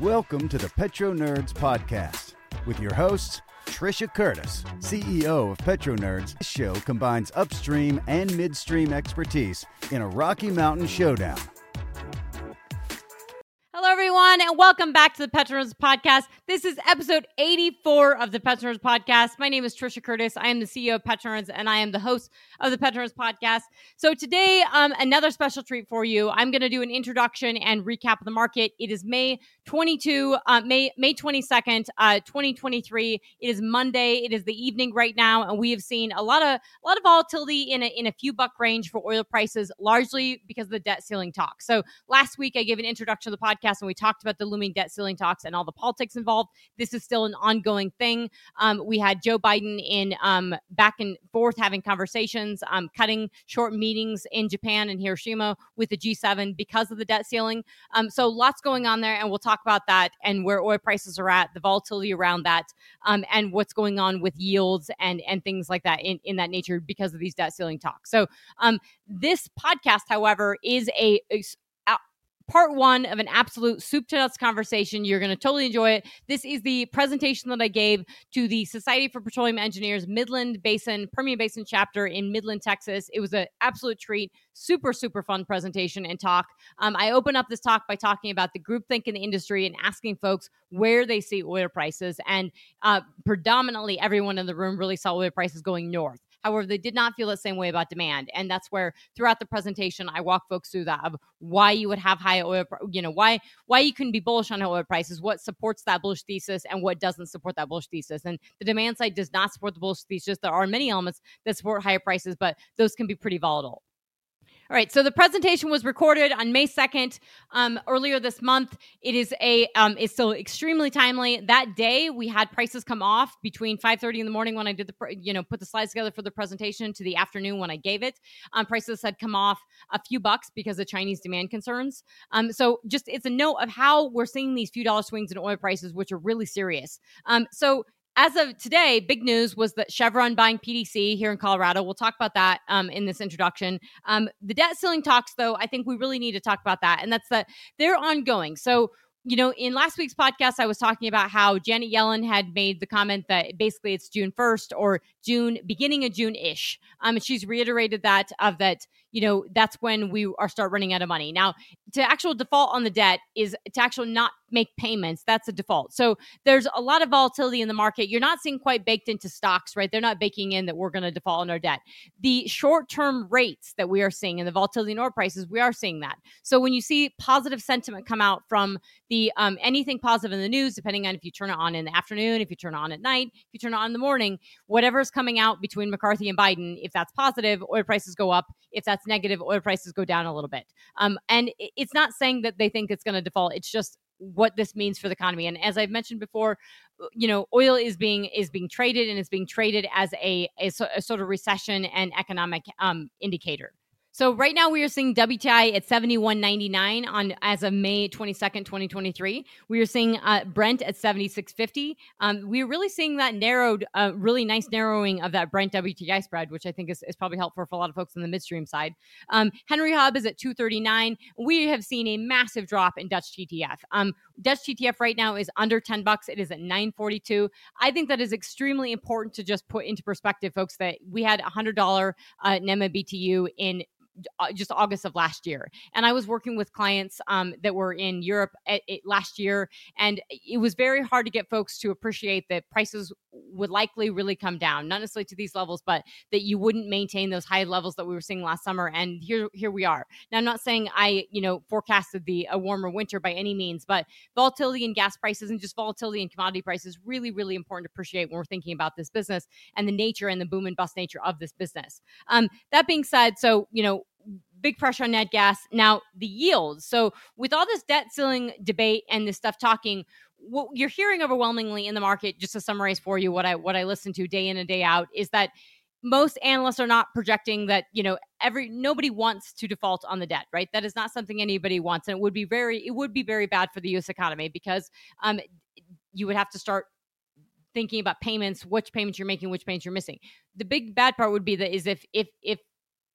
Welcome to the Petro Nerds Podcast with your hosts, Trisha Curtis, CEO of Petro Nerds. This show combines upstream and midstream expertise in a Rocky Mountain showdown. Everyone, and welcome back to the Petro Nerds Podcast. This is episode 84 of the Petro Nerds Podcast. My name is Trisha Curtis. I am the CEO of Petro Nerds, and I am the host of the Petro Nerds Podcast. So today, um, another special treat for you. I'm going to do an introduction and recap of the market. It is May 22, uh, May May 22nd, uh, 2023. It is Monday. It is the evening right now, and we have seen a lot of a lot of volatility in a, in a few buck range for oil prices, largely because of the debt ceiling talk. So last week, I gave an introduction to the podcast, and we talked about the looming debt ceiling talks and all the politics involved. This is still an ongoing thing. Um, we had Joe Biden in um, back and forth having conversations, um, cutting short meetings in Japan and Hiroshima with the G7 because of the debt ceiling. Um, so lots going on there, and we'll talk about that and where oil prices are at, the volatility around that, um, and what's going on with yields and and things like that in, in that nature because of these debt ceiling talks. So um, this podcast, however, is a, a part one of an absolute soup to nuts conversation. You're going to totally enjoy it. This is the presentation that I gave to the Society for Petroleum Engineers Midland Basin, Permian Basin chapter in Midland, Texas. It was an absolute treat. Super, super fun presentation and talk. Um, I open up this talk by talking about the groupthink in the industry and asking folks where they see oil prices. And uh, predominantly, everyone in the room really saw oil prices going north. However, they did not feel the same way about demand. And that's where throughout the presentation, I walk folks through that of why you would have high oil, you know, why why you couldn't be bullish on oil prices, what supports that bullish thesis and what doesn't support that bullish thesis. And the demand side does not support the bullish thesis. There are many elements that support higher prices, but those can be pretty volatile. All right, so the presentation was recorded on May 2nd um, earlier this month. It is a um, it's still extremely timely. That day we had prices come off between 5:30 in the morning when I did the you know put the slides together for the presentation to the afternoon when I gave it. Um, prices had come off a few bucks because of Chinese demand concerns. Um, so just it's a note of how we're seeing these few dollar swings in oil prices, which are really serious. Um, so as of today, big news was that Chevron buying PDC here in Colorado. We'll talk about that um, in this introduction. Um, the debt ceiling talks, though, I think we really need to talk about that, and that's that they're ongoing. So you know, in last week's podcast, I was talking about how Janet Yellen had made the comment that basically it's June 1st or June, beginning of June ish. Um, and she's reiterated that of that, you know, that's when we are start running out of money. Now, to actual default on the debt is to actually not make payments. That's a default. So there's a lot of volatility in the market. You're not seeing quite baked into stocks, right? They're not baking in that we're going to default on our debt. The short term rates that we are seeing and the volatility in oil prices, we are seeing that. So when you see positive sentiment come out from the um, anything positive in the news, depending on if you turn it on in the afternoon, if you turn it on at night, if you turn it on in the morning, whatever's coming out between McCarthy and Biden, if that's positive, oil prices go up. If that's negative, oil prices go down a little bit. Um, and it's not saying that they think it's going to default. It's just what this means for the economy. And as I've mentioned before, uh, you know, oil is being is being traded and it's being traded as a, a, a sort of recession and economic um, indicator. So right now we are seeing WTI at 71.99 on as of May 22nd, 2023. We are seeing uh, Brent at 76.50. Um, we're really seeing that narrowed, uh, really nice narrowing of that Brent WTI spread, which I think is, is probably helpful for a lot of folks on the midstream side. Um, Henry Hub is at 239. We have seen a massive drop in Dutch TTF. Um, Dutch TTF right now is under 10 bucks. It is at 942. I think that is extremely important to just put into perspective, folks, that we had $100 uh, an MMBTU in just August of last year. And I was working with clients um, that were in Europe at, at last year, and it was very hard to get folks to appreciate that prices would likely really come down, not necessarily to these levels, but that you wouldn't maintain those high levels that we were seeing last summer. And here, here we are. Now, I'm not saying I, you know, forecasted the a warmer winter by any means, but volatility in gas prices and just volatility in commodity prices really, really important to appreciate when we're thinking about this business and the nature and the boom and bust nature of this business. Um, that being said, so you know big pressure on nat gas. Now, the yields. So, with all this debt ceiling debate and this stuff talking, what you're hearing overwhelmingly in the market, just to summarize for you what I what I listen to day in and day out, is that most analysts are not projecting that you know every nobody wants to default on the debt right that is not something anybody wants and it would be very it would be very bad for the us economy because um you would have to start thinking about payments which payments you're making which payments you're missing the big bad part would be that is if if if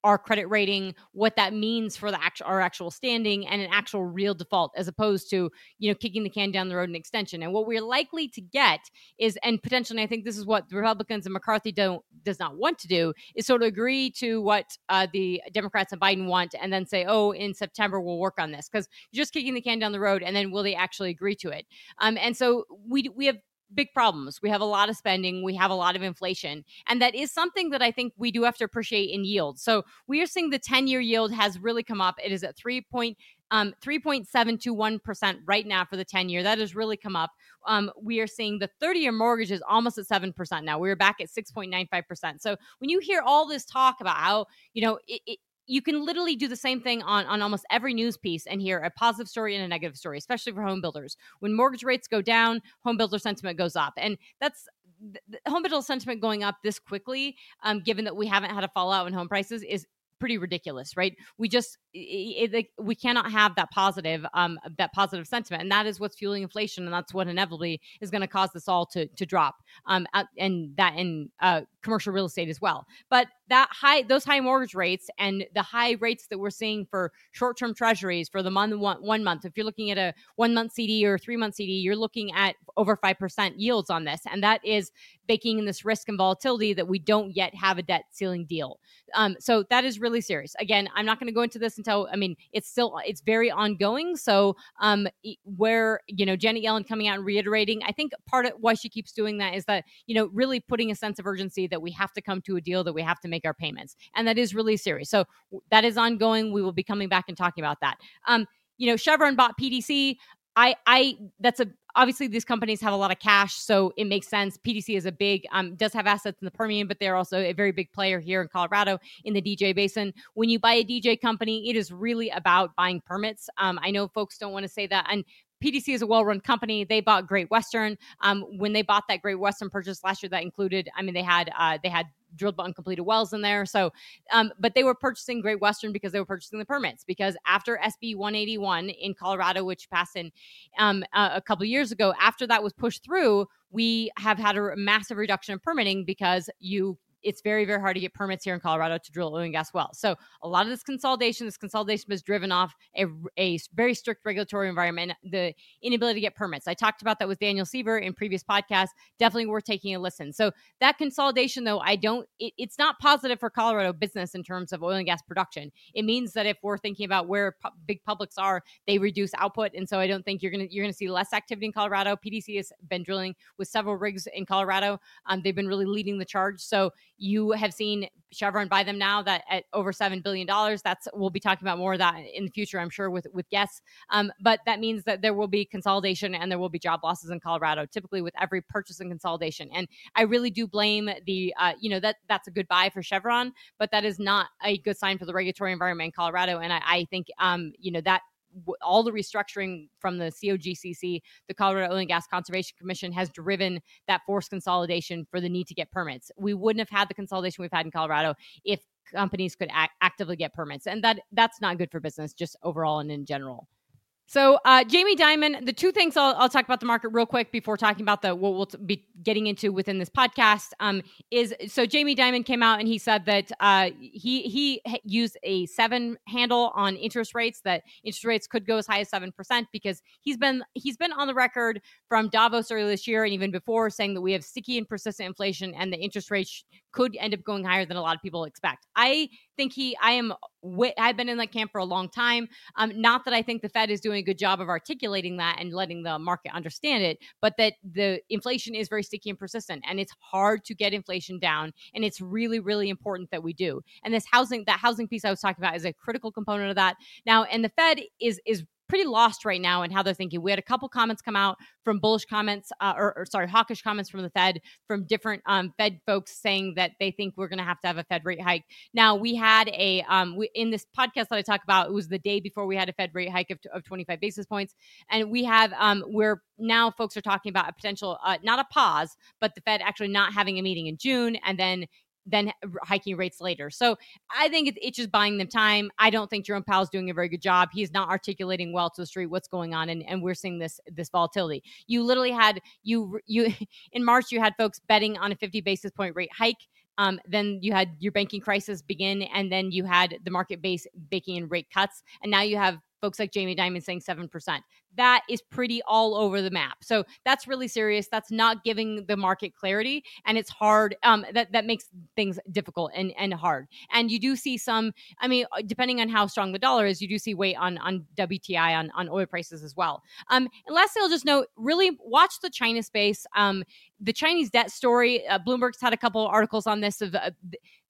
our credit rating, what that means for the actual our actual standing, and an actual real default, as opposed to you know kicking the can down the road and extension. And what we're likely to get is, and potentially, I think this is what the Republicans and McCarthy don't does not want to do, is sort of agree to what uh, the Democrats and Biden want, and then say, oh, in September we'll work on this because you're just kicking the can down the road, and then will they actually agree to it? Um, and so we we have big problems. We have a lot of spending, we have a lot of inflation. And that is something that I think we do have to appreciate in yield. So we are seeing the 10 year yield has really come up. It is at 3. Point, um, 3.721% right now for the 10 year. That has really come up. Um, we are seeing the 30 year mortgage is almost at 7% now. We are back at 6.95%. So when you hear all this talk about how, you know, it, it you can literally do the same thing on, on almost every news piece and hear a positive story and a negative story, especially for home builders. When mortgage rates go down, home builder sentiment goes up. And that's home builder sentiment going up this quickly, um, given that we haven't had a fallout in home prices, is pretty ridiculous, right? We just it, it, we cannot have that positive um that positive sentiment, and that is what's fueling inflation, and that's what inevitably is going to cause this all to to drop. Um, and that in uh, commercial real estate as well. But that high those high mortgage rates and the high rates that we're seeing for short term treasuries for the month one, one month. If you're looking at a one month CD or three month CD, you're looking at over five percent yields on this, and that is baking in this risk and volatility that we don't yet have a debt ceiling deal. Um, so that is really serious. Again, I'm not going to go into this until I mean it's still it's very ongoing. So um, where you know Janet Yellen coming out and reiterating, I think part of why she keeps doing that is that you know really putting a sense of urgency that we have to come to a deal that we have to make our payments, and that is really serious. So that is ongoing. We will be coming back and talking about that. Um, you know, Chevron bought PDC. I, I, that's a obviously these companies have a lot of cash, so it makes sense. PDC is a big, um, does have assets in the Permian, but they're also a very big player here in Colorado in the DJ Basin. When you buy a DJ company, it is really about buying permits. Um, I know folks don't want to say that, and PDC is a well-run company. They bought Great Western. Um, when they bought that Great Western purchase last year, that included, I mean, they had uh, they had drilled but uncompleted wells in there. So, um, but they were purchasing Great Western because they were purchasing the permits. Because after SB 181 in Colorado, which passed in um, uh, a couple years ago, after that was pushed through, we have had a massive reduction in permitting because you it's very, very hard to get permits here in Colorado to drill oil and gas wells. So a lot of this consolidation, this consolidation was driven off a, a very strict regulatory environment, the inability to get permits. I talked about that with Daniel Seaver in previous podcasts. Definitely worth taking a listen. So that consolidation, though, I don't. It, it's not positive for Colorado business in terms of oil and gas production. It means that if we're thinking about where pu- big publics are, they reduce output, and so I don't think you're gonna you're gonna see less activity in Colorado. PDC has been drilling with several rigs in Colorado. Um, they've been really leading the charge. So you have seen Chevron buy them now that at over seven billion dollars. That's we'll be talking about more of that in the future, I'm sure, with with guests. Um, but that means that there will be consolidation and there will be job losses in Colorado, typically with every purchase and consolidation. And I really do blame the uh, you know that that's a good buy for Chevron, but that is not a good sign for the regulatory environment in Colorado. And I, I think um, you know that all the restructuring from the COGCC, the Colorado Oil and Gas Conservation Commission, has driven that forced consolidation for the need to get permits. We wouldn't have had the consolidation we've had in Colorado if companies could act- actively get permits, and that that's not good for business, just overall and in general. So, uh, Jamie Dimon, the two things I'll, I'll, talk about the market real quick before talking about the what we'll be getting into within this podcast um, is so Jamie Dimon came out and he said that uh, he he used a seven handle on interest rates that interest rates could go as high as seven percent because he's been he's been on the record from Davos earlier this year and even before saying that we have sticky and persistent inflation and the interest rates could end up going higher than a lot of people expect. I think he I am I've been in that camp for a long time. Um, not that I think the Fed is doing a good job of articulating that and letting the market understand it, but that the inflation is very sticky and persistent, and it's hard to get inflation down. And it's really, really important that we do. And this housing, that housing piece I was talking about, is a critical component of that. Now, and the Fed is is pretty lost right now in how they're thinking. We had a couple comments come out from bullish comments, uh, or, or, sorry, hawkish comments from the Fed, from different um, Fed folks saying that they think we're going to have to have a Fed rate hike. Now we had a um, we, in this podcast that I talk about. It was the day before we had a Fed rate hike of, of 25 basis points, and we have um, we're now folks are talking about a potential uh, not a pause, but the Fed actually not having a meeting in June and then then hiking rates later. So I think it's, it's just buying them time. I don't think Jerome Powell is doing a very good job. He's not articulating well to the street what's going on, and, and we're seeing this this volatility. You literally had you you in March you had folks betting on a 50 basis point rate hike Um, then you had your banking crisis begin, and then you had the market base baking in rate cuts, and now you have folks like Jamie Dimon saying 7%. That is pretty all over the map. So that's really serious. That's not giving the market clarity. And it's hard. Um, that, that makes things difficult and, and hard. And you do see some, I mean, uh, depending on how strong the dollar is, you do see weight on, on WTI, on, on oil prices as well. Um, and lastly, I'll just note really watch the China space. Um, the Chinese debt story, uh, Bloomberg's had a couple articles on this of uh,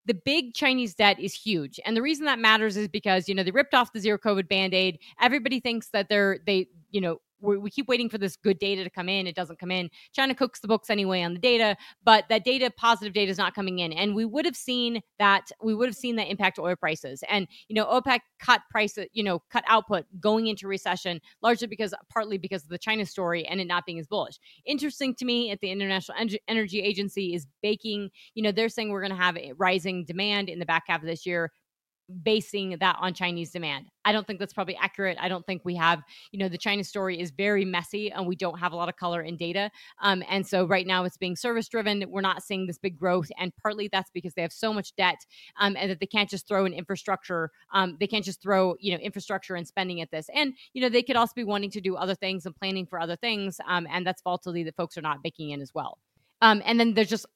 the big Chinese debt is huge. And the reason that matters is because, you know, they ripped off the zero COVID band aid. Everybody thinks that they're, they, you know, we keep waiting for this good data to come in. It doesn't come in. China cooks the books anyway on the data, but that data, positive data, is not coming in. And we would have seen that. We would have seen that impact oil prices. And you know, OPEC cut prices. You know, cut output going into recession, largely because partly because of the China story and it not being as bullish. Interesting to me, at the International Energy Agency is baking. You know, they're saying we're going to have rising demand in the back half of this year basing that on Chinese demand. I don't think that's probably accurate. I don't think we have, you know, the China story is very messy and we don't have a lot of color in data. Um, and so right now it's being service driven. We're not seeing this big growth. And partly that's because they have so much debt um, and that they can't just throw an infrastructure. Um, they can't just throw, you know, infrastructure and spending at this. And, you know, they could also be wanting to do other things and planning for other things. Um, and that's volatility that folks are not baking in as well. Um, and then there's just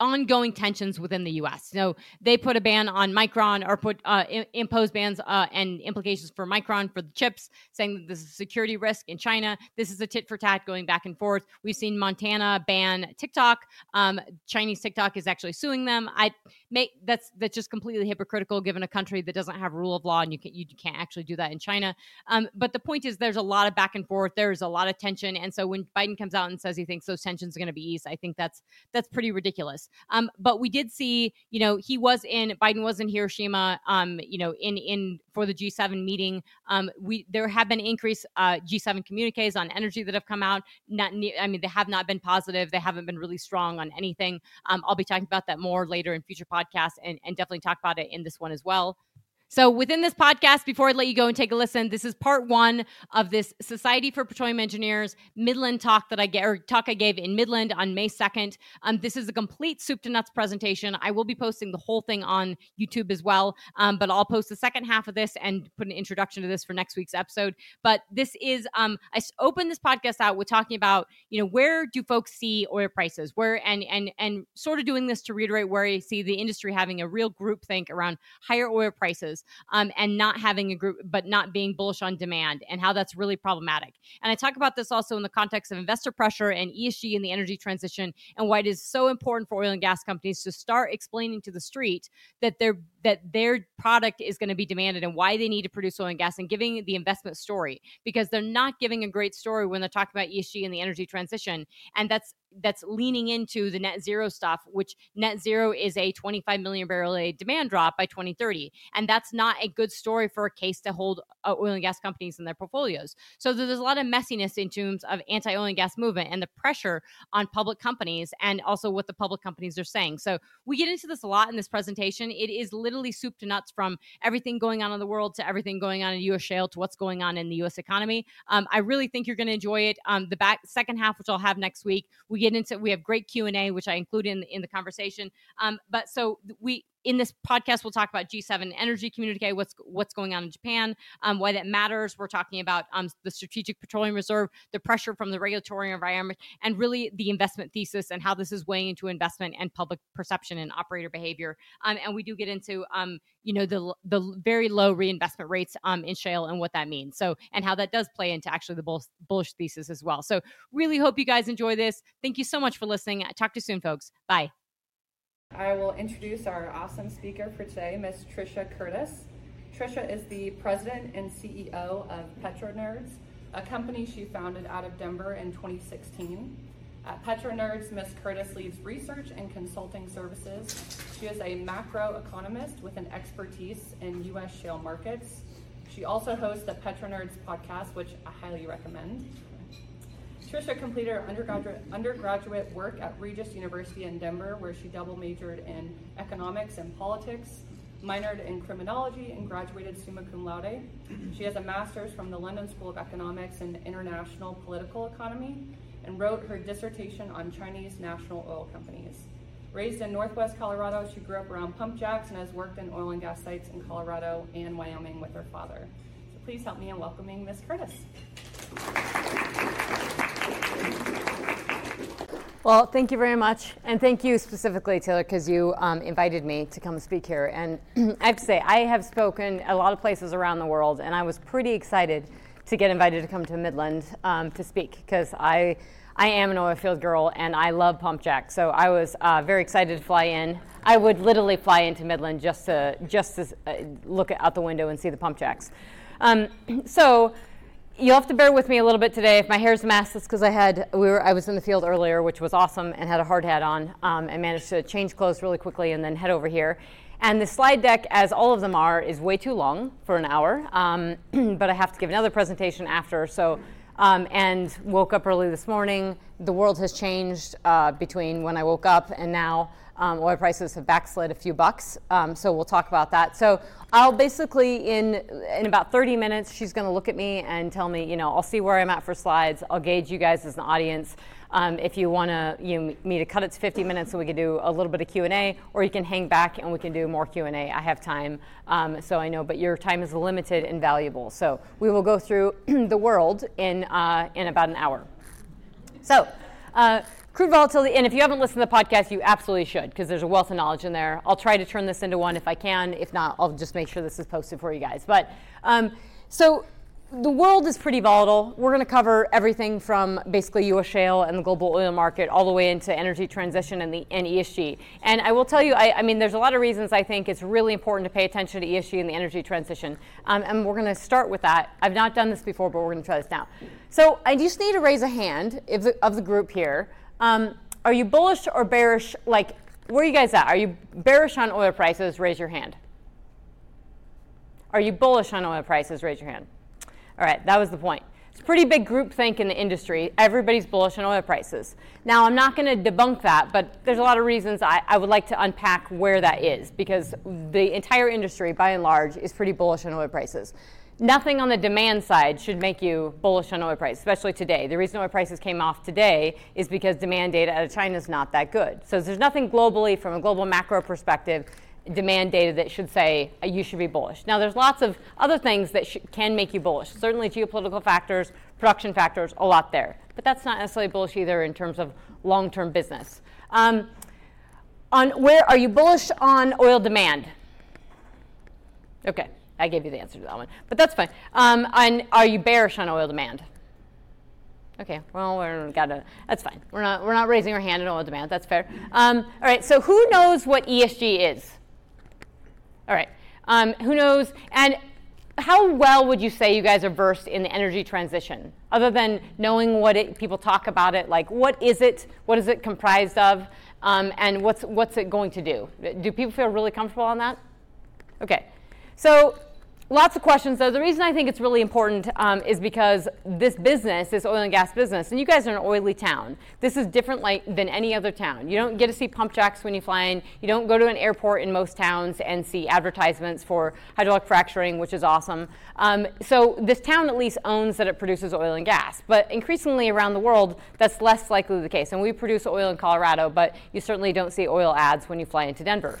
ongoing tensions within the U.S. So they put a ban on Micron or put uh, impose bans uh, and implications for Micron for the chips, saying that this is a security risk in China. This is a tit for tat going back and forth. We've seen Montana ban TikTok. Um, Chinese TikTok is actually suing them. I make that's that's just completely hypocritical given a country that doesn't have rule of law and you can you can't actually do that in China. Um, but the point is, there's a lot of back and forth. There's a lot of tension, and so when Biden comes out and says he thinks those tensions are going to be eased, I think that's that's pretty ridiculous. Um, but we did see, you know, he was in Biden was in Hiroshima, um, you know, in in for the G7 meeting. Um, we there have been increased uh, G7 communiques on energy that have come out. Not, I mean, they have not been positive. They haven't been really strong on anything. Um, I'll be talking about that more later in future podcasts, and, and definitely talk about it in this one as well. So, within this podcast, before I let you go and take a listen, this is part one of this Society for Petroleum Engineers Midland talk that I get or talk I gave in Midland on May 2nd. Um, this is a complete soup to nuts presentation. I will be posting the whole thing on YouTube as well, um, but I'll post the second half of this and put an introduction to this for next week's episode. But this is, um, I opened this podcast out with talking about, you know, where do folks see oil prices? Where and and and sort of doing this to reiterate where I see the industry having a real group think around higher oil prices um, and not having a group, but not being bullish on demand and how that's really problematic. And I talk about this also in the context of investor pressure and ESG and the energy transition and why it is so important for oil and gas companies to start explaining to the street that their that their product is going to be demanded and why they need to produce oil and gas and giving the investment story because they're not giving a great story when they're talking about ESG and the energy transition. And that's that's leaning into the net zero stuff, which net zero is a 25 million barrel a demand drop by 2030. And that's not a good story for a case to hold uh, oil and gas companies in their portfolios. So there's a lot of messiness in terms of anti oil and gas movement and the pressure on public companies and also what the public companies are saying. So we get into this a lot in this presentation. It is literally soup to nuts from everything going on in the world to everything going on in U.S. shale to what's going on in the U.S. economy. Um, I really think you're going to enjoy it. Um, the back second half, which I'll have next week, we get into we have great Q and A, which I include in in the conversation. Um, but so we in this podcast, we'll talk about G7 energy communique, what's what's going on in Japan, um, why that matters. We're talking about um, the strategic petroleum reserve, the pressure from the regulatory environment, and really the investment thesis and how this is weighing into investment and public perception and operator behavior. Um, and we do get into um, you know the the very low reinvestment rates um, in shale and what that means. So and how that does play into actually the bullish thesis as well. So really hope you guys enjoy this. Thank you so much for listening. Talk to you soon, folks. Bye. I will introduce our awesome speaker for today, Ms. Trisha Curtis. Trisha is the president and CEO of PetroNerds, a company she founded out of Denver in 2016. At PetroNerds, Ms. Curtis leads research and consulting services. She is a macro economist with an expertise in U.S. shale markets. She also hosts the PetroNerds podcast, which I highly recommend. Trisha completed her undergraduate, undergraduate work at Regis University in Denver, where she double majored in economics and politics, minored in criminology, and graduated summa cum laude. She has a master's from the London School of Economics and International Political Economy and wrote her dissertation on Chinese national oil companies. Raised in Northwest Colorado, she grew up around pump jacks and has worked in oil and gas sites in Colorado and Wyoming with her father. So please help me in welcoming Ms. Curtis. Well, thank you very much. And thank you specifically, Taylor, because you um, invited me to come speak here. And I have to say, I have spoken a lot of places around the world, and I was pretty excited to get invited to come to Midland um, to speak because I, I am an oil field girl and I love pump jack. So I was uh, very excited to fly in. I would literally fly into Midland just to, just to uh, look out the window and see the pump jacks. Um, so you'll have to bear with me a little bit today. If my hair's a mess, it's because I had we were I was in the field earlier, which was awesome, and had a hard hat on, um, and managed to change clothes really quickly and then head over here. And the slide deck, as all of them are, is way too long for an hour. Um, but I have to give another presentation after, so. Um, and woke up early this morning. The world has changed uh, between when I woke up and now. Um, oil prices have backslid a few bucks, um, so we'll talk about that. So I'll basically in in about 30 minutes, she's going to look at me and tell me, you know, I'll see where I'm at for slides. I'll gauge you guys as an audience. Um, if you want to, you me to cut it to 50 minutes so we can do a little bit of Q&A, or you can hang back and we can do more Q&A. I have time, um, so I know, but your time is limited and valuable. So we will go through the world in, uh, in about an hour. So, uh, crude volatility, and if you haven't listened to the podcast, you absolutely should because there's a wealth of knowledge in there. I'll try to turn this into one if I can. If not, I'll just make sure this is posted for you guys. But um, so the world is pretty volatile. We're going to cover everything from basically U.S. shale and the global oil market all the way into energy transition and the and ESG. And I will tell you, I, I mean, there's a lot of reasons I think it's really important to pay attention to ESG and the energy transition. Um, and we're going to start with that. I've not done this before, but we're going to try this now. So I just need to raise a hand the, of the group here. Um, are you bullish or bearish? Like, where are you guys at? Are you bearish on oil prices? Raise your hand. Are you bullish on oil prices? Raise your hand. All right, that was the point. It's pretty big group think in the industry. Everybody's bullish on oil prices. Now, I'm not going to debunk that, but there's a lot of reasons I, I, would like to unpack where that is because the entire industry, by and large, is pretty bullish on oil prices. Nothing on the demand side should make you bullish on oil prices, especially today. The reason oil prices came off today is because demand data out of China is not that good. So there's nothing globally from a global macro perspective demand data that should say uh, you should be bullish. Now, there's lots of other things that sh- can make you bullish. Certainly, geopolitical factors, production factors, a lot there. But that's not necessarily bullish either in terms of long-term business. Um, on where are you bullish on oil demand? Okay, I gave you the answer to that one, but that's fine. Um, and are you bearish on oil demand? Okay, well, we're got to. That's fine. We're not. We're not raising our hand in oil demand. That's fair. Um, all right. So, who knows what ESG is? All right. Um, who knows? And how well would you say you guys are versed in the energy transition, other than knowing what it, people talk about it? Like, what is it? What is it comprised of? Um, and what's what's it going to do? Do people feel really comfortable on that? Okay. So Lots of questions, though. The reason I think it's really important um, is because this business, this oil and gas business, and you guys are an oily town. This is different like, than any other town. You don't get to see pump jacks when you fly in. You don't go to an airport in most towns and see advertisements for hydraulic fracturing, which is awesome. Um, so this town at least owns that it produces oil and gas. But increasingly around the world, that's less likely the case. And we produce oil in Colorado, but you certainly don't see oil ads when you fly into Denver.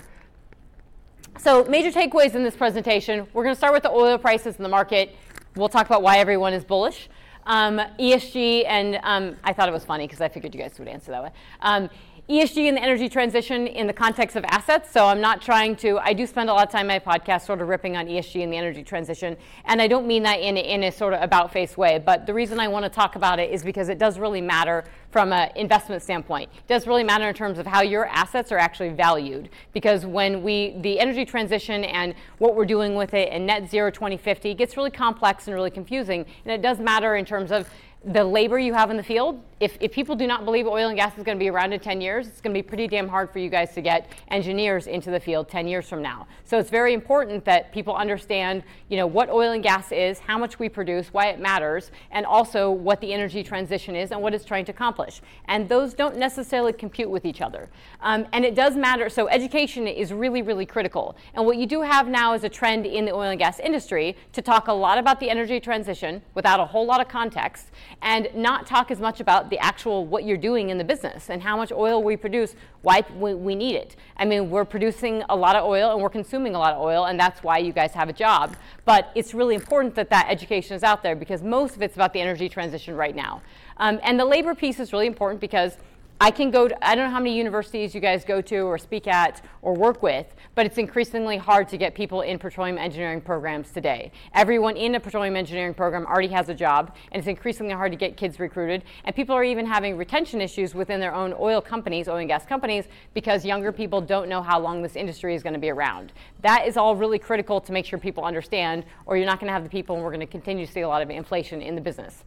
So major takeaways in this presentation. We're going to start with the oil prices in the market. We'll talk about why everyone is bullish. Um, ESG, and um, I thought it was funny because I figured you guys would answer that way. Um, ESG and the energy transition in the context of assets. So I'm not trying to, I do spend a lot of time in my podcast sort of ripping on ESG and the energy transition. And I don't mean that in, in a sort of about face way. But the reason I want to talk about it is because it does really matter from an investment standpoint. It does really matter in terms of how your assets are actually valued. Because when we, the energy transition and what we're doing with it and net zero 2050 gets really complex and really confusing. And it does matter in terms of the labor you have in the field, if, if people do not believe oil and gas is going to be around in 10 years, it's going to be pretty damn hard for you guys to get engineers into the field 10 years from now. So it's very important that people understand, you know, what oil and gas is, how much we produce, why it matters, and also what the energy transition is and what it's trying to accomplish. And those don't necessarily compute with each other. Um, and it does matter. So education is really, really critical. And what you do have now is a trend in the oil and gas industry to talk a lot about the energy transition without a whole lot of context and not talk as much about the actual what you're doing in the business and how much oil we produce, why we need it. I mean, we're producing a lot of oil and we're consuming a lot of oil, and that's why you guys have a job. But it's really important that that education is out there because most of it's about the energy transition right now. Um, and the labor piece is really important because I can go to, I don't know how many universities you guys go to or speak at or work with, but it's increasingly hard to get people in petroleum engineering programs today. Everyone in a petroleum engineering program already has a job, and it's increasingly hard to get kids recruited. And people are even having retention issues within their own oil companies, oil and gas companies, because younger people don't know how long this industry is going to be around. That is all really critical to make sure people understand, or you're not going to have the people, and we're going to continue to see a lot of inflation in the business.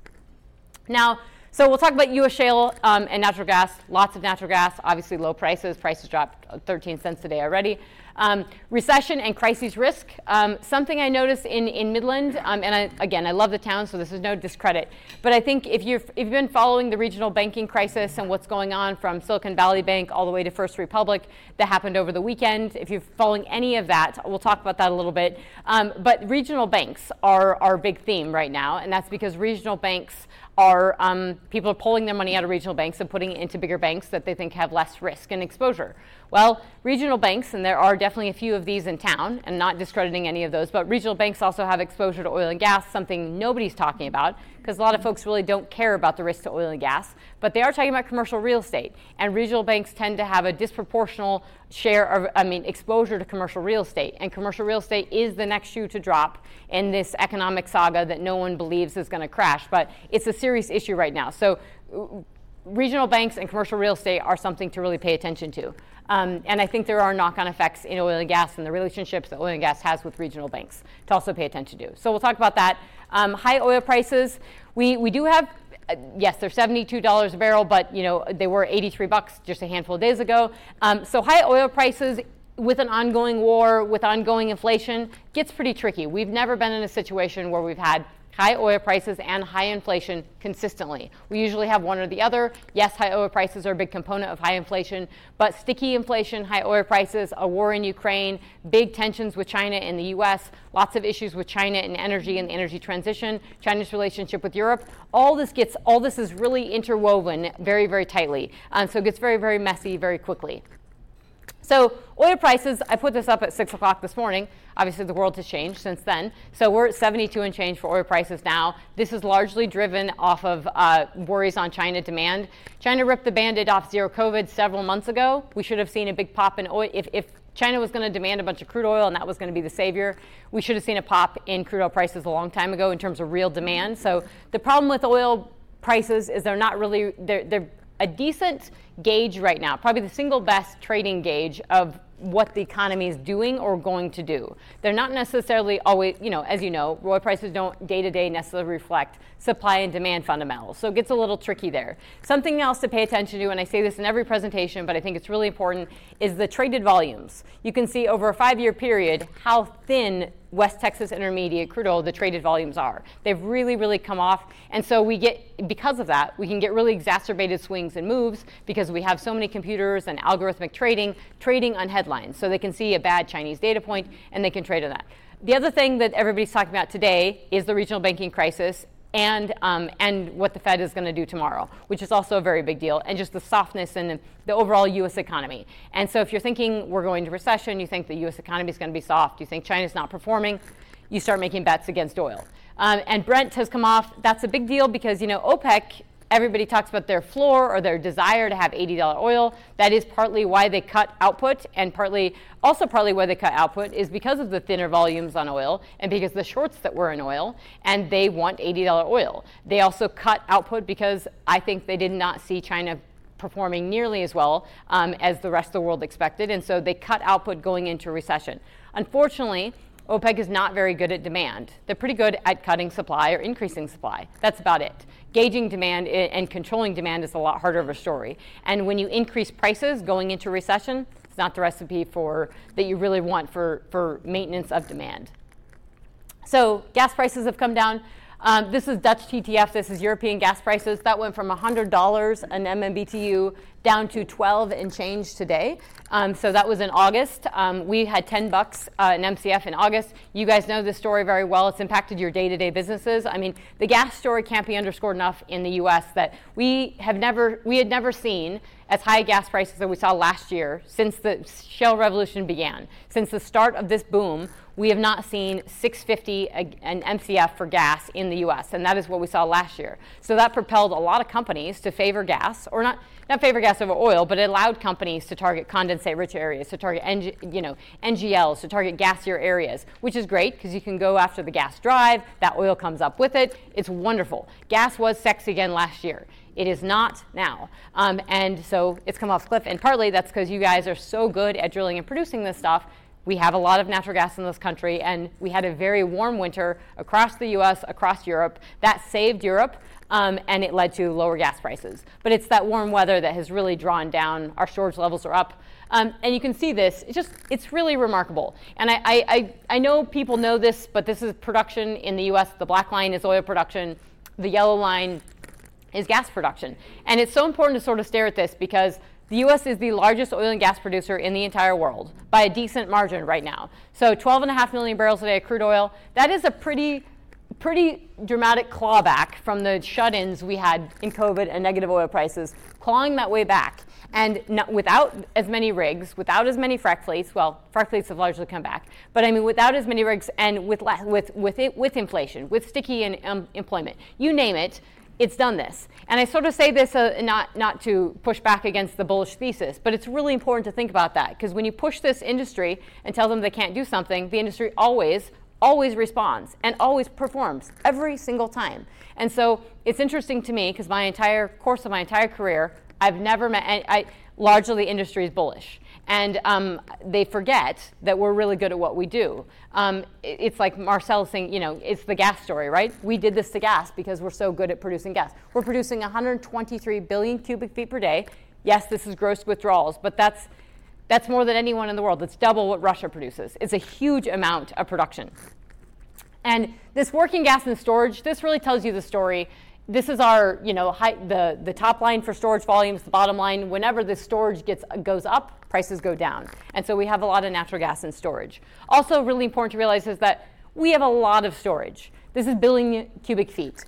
Now, so we'll talk about U.S. shale um, and natural gas. Lots of natural gas, obviously low prices. Prices dropped 13 cents today already. Um, recession and crises risk. Um, something I noticed in, in Midland, um, and I, again, I love the town, so this is no discredit, but I think if you've, if you've been following the regional banking crisis and what's going on from Silicon Valley Bank all the way to First Republic that happened over the weekend, if you're following any of that, we'll talk about that a little bit. Um, but regional banks are our big theme right now, and that's because regional banks are um, people are pulling their money out of regional banks and putting it into bigger banks that they think have less risk and exposure. Well, regional banks, and there are definitely a few of these in town, and not discrediting any of those, but regional banks also have exposure to oil and gas, something nobody's talking about, because a lot of folks really don't care about the risk to oil and gas. But they are talking about commercial real estate, and regional banks tend to have a disproportional share of, I mean, exposure to commercial real estate. And commercial real estate is the next shoe to drop in this economic saga that no one believes is going to crash. But it's a serious issue right now. So regional banks and commercial real estate are something to really pay attention to. Um, and I think there are knock on effects in oil and gas and the relationships that oil and gas has with regional banks to also pay attention to. So we'll talk about that. Um, high oil prices. We, we do have uh, yes, they're $72 a barrel, but you know they were 83 bucks just a handful of days ago. Um, so high oil prices with an ongoing war, with ongoing inflation, gets pretty tricky. We've never been in a situation where we've had high oil prices and high inflation consistently. We usually have one or the other. Yes, high oil prices are a big component of high inflation, but sticky inflation, high oil prices, a war in Ukraine, big tensions with China and the US, lots of issues with China and energy and the energy transition, China's relationship with Europe. All this gets all this is really interwoven very, very tightly. Um, so it gets very, very messy very quickly. So oil prices, I put this up at 6 o'clock this morning. Obviously, the world has changed since then. So we're at 72 and change for oil prices now. This is largely driven off of uh, worries on China demand. China ripped the band-aid off zero COVID several months ago. We should have seen a big pop in oil. If, if China was going to demand a bunch of crude oil and that was going to be the savior, we should have seen a pop in crude oil prices a long time ago in terms of real demand. So the problem with oil prices is they're not really, they're, they're a decent gauge right now, probably the single best trading gauge of what the economy is doing or going to do. They're not necessarily always, you know, as you know, oil prices don't day to day necessarily reflect supply and demand fundamentals. So it gets a little tricky there. Something else to pay attention to, and I say this in every presentation, but I think it's really important, is the traded volumes. You can see over a five year period how thin West Texas Intermediate crude oil, the traded volumes are. They've really, really come off. And so we get, because of that, we can get really exacerbated swings and moves because we have so many computers and algorithmic trading, trading on headlines. So they can see a bad Chinese data point and they can trade on that. The other thing that everybody's talking about today is the regional banking crisis and, um, and what the Fed is going to do tomorrow, which is also a very big deal, and just the softness in the overall U.S. economy. And so, if you're thinking we're going to recession, you think the U.S. economy is going to be soft, you think China's not performing, you start making bets against oil. Um, and Brent has come off. That's a big deal because you know OPEC everybody talks about their floor or their desire to have $80 oil. That is partly why they cut output, and partly also partly why they cut output is because of the thinner volumes on oil and because the shorts that were in oil, and they want $80 oil. They also cut output because I think they did not see China performing nearly as well um, as the rest of the world expected, and so they cut output going into recession. Unfortunately, OPEC is not very good at demand. They're pretty good at cutting supply or increasing supply. That's about it. Gauging demand and controlling demand is a lot harder of a story. And when you increase prices going into recession, it's not the recipe for that you really want for, for maintenance of demand. So gas prices have come down. Um, this is Dutch TTF. This is European gas prices. That went from $100 an MMBTU down to 12 and change today. Um, so that was in August. Um, we had 10 bucks uh, in MCF in August. You guys know this story very well. It's impacted your day-to-day businesses. I mean, the gas story can't be underscored enough in the U.S. that we have never, we had never seen as high gas prices that we saw last year since the shale revolution began. Since the start of this boom, we have not seen 650 an MCF for gas in the US, and that is what we saw last year. So that propelled a lot of companies to favor gas, or not, not favor gas over oil, but it allowed companies to target condensate rich areas, to target NG, you know, NGLs, to target gassier areas, which is great because you can go after the gas drive, that oil comes up with it. It's wonderful. Gas was sexy again last year. It is not now. Um, and so it's come off cliff. And partly that's because you guys are so good at drilling and producing this stuff we have a lot of natural gas in this country, and we had a very warm winter across the US, across Europe. That saved Europe, um, and it led to lower gas prices. But it's that warm weather that has really drawn down. Our storage levels are up. Um, and you can see this. It's just, it's really remarkable. And I, I, I know people know this, but this is production in the US. The black line is oil production, the yellow line is gas production. And it's so important to sort of stare at this because the US is the largest oil and gas producer in the entire world by a decent margin right now. So 12.5 million barrels a day of crude oil. That is a pretty pretty dramatic clawback from the shut-ins we had in COVID and negative oil prices, clawing that way back. And not, without as many rigs, without as many frac fleets, well, frac fleets have largely come back, but I mean, without as many rigs and with, with, with, it, with inflation, with sticky in, um, employment, you name it, it's done this. And I sort of say this uh, not, not to push back against the bullish thesis, but it's really important to think about that because when you push this industry and tell them they can't do something, the industry always, always responds and always performs every single time. And so it's interesting to me because my entire course of my entire career, I've never met, I, I largely the industry is bullish and um, they forget that we're really good at what we do. Um, it's like Marcel saying, you know, it's the gas story, right? We did this to gas because we're so good at producing gas. We're producing 123 billion cubic feet per day. Yes, this is gross withdrawals, but that's that's more than anyone in the world. That's double what Russia produces. It's a huge amount of production. And this working gas and storage, this really tells you the story this is our, you know, high, the, the top line for storage volumes, the bottom line. Whenever the storage gets, goes up, prices go down. And so we have a lot of natural gas in storage. Also, really important to realize is that we have a lot of storage. This is billion cubic feet.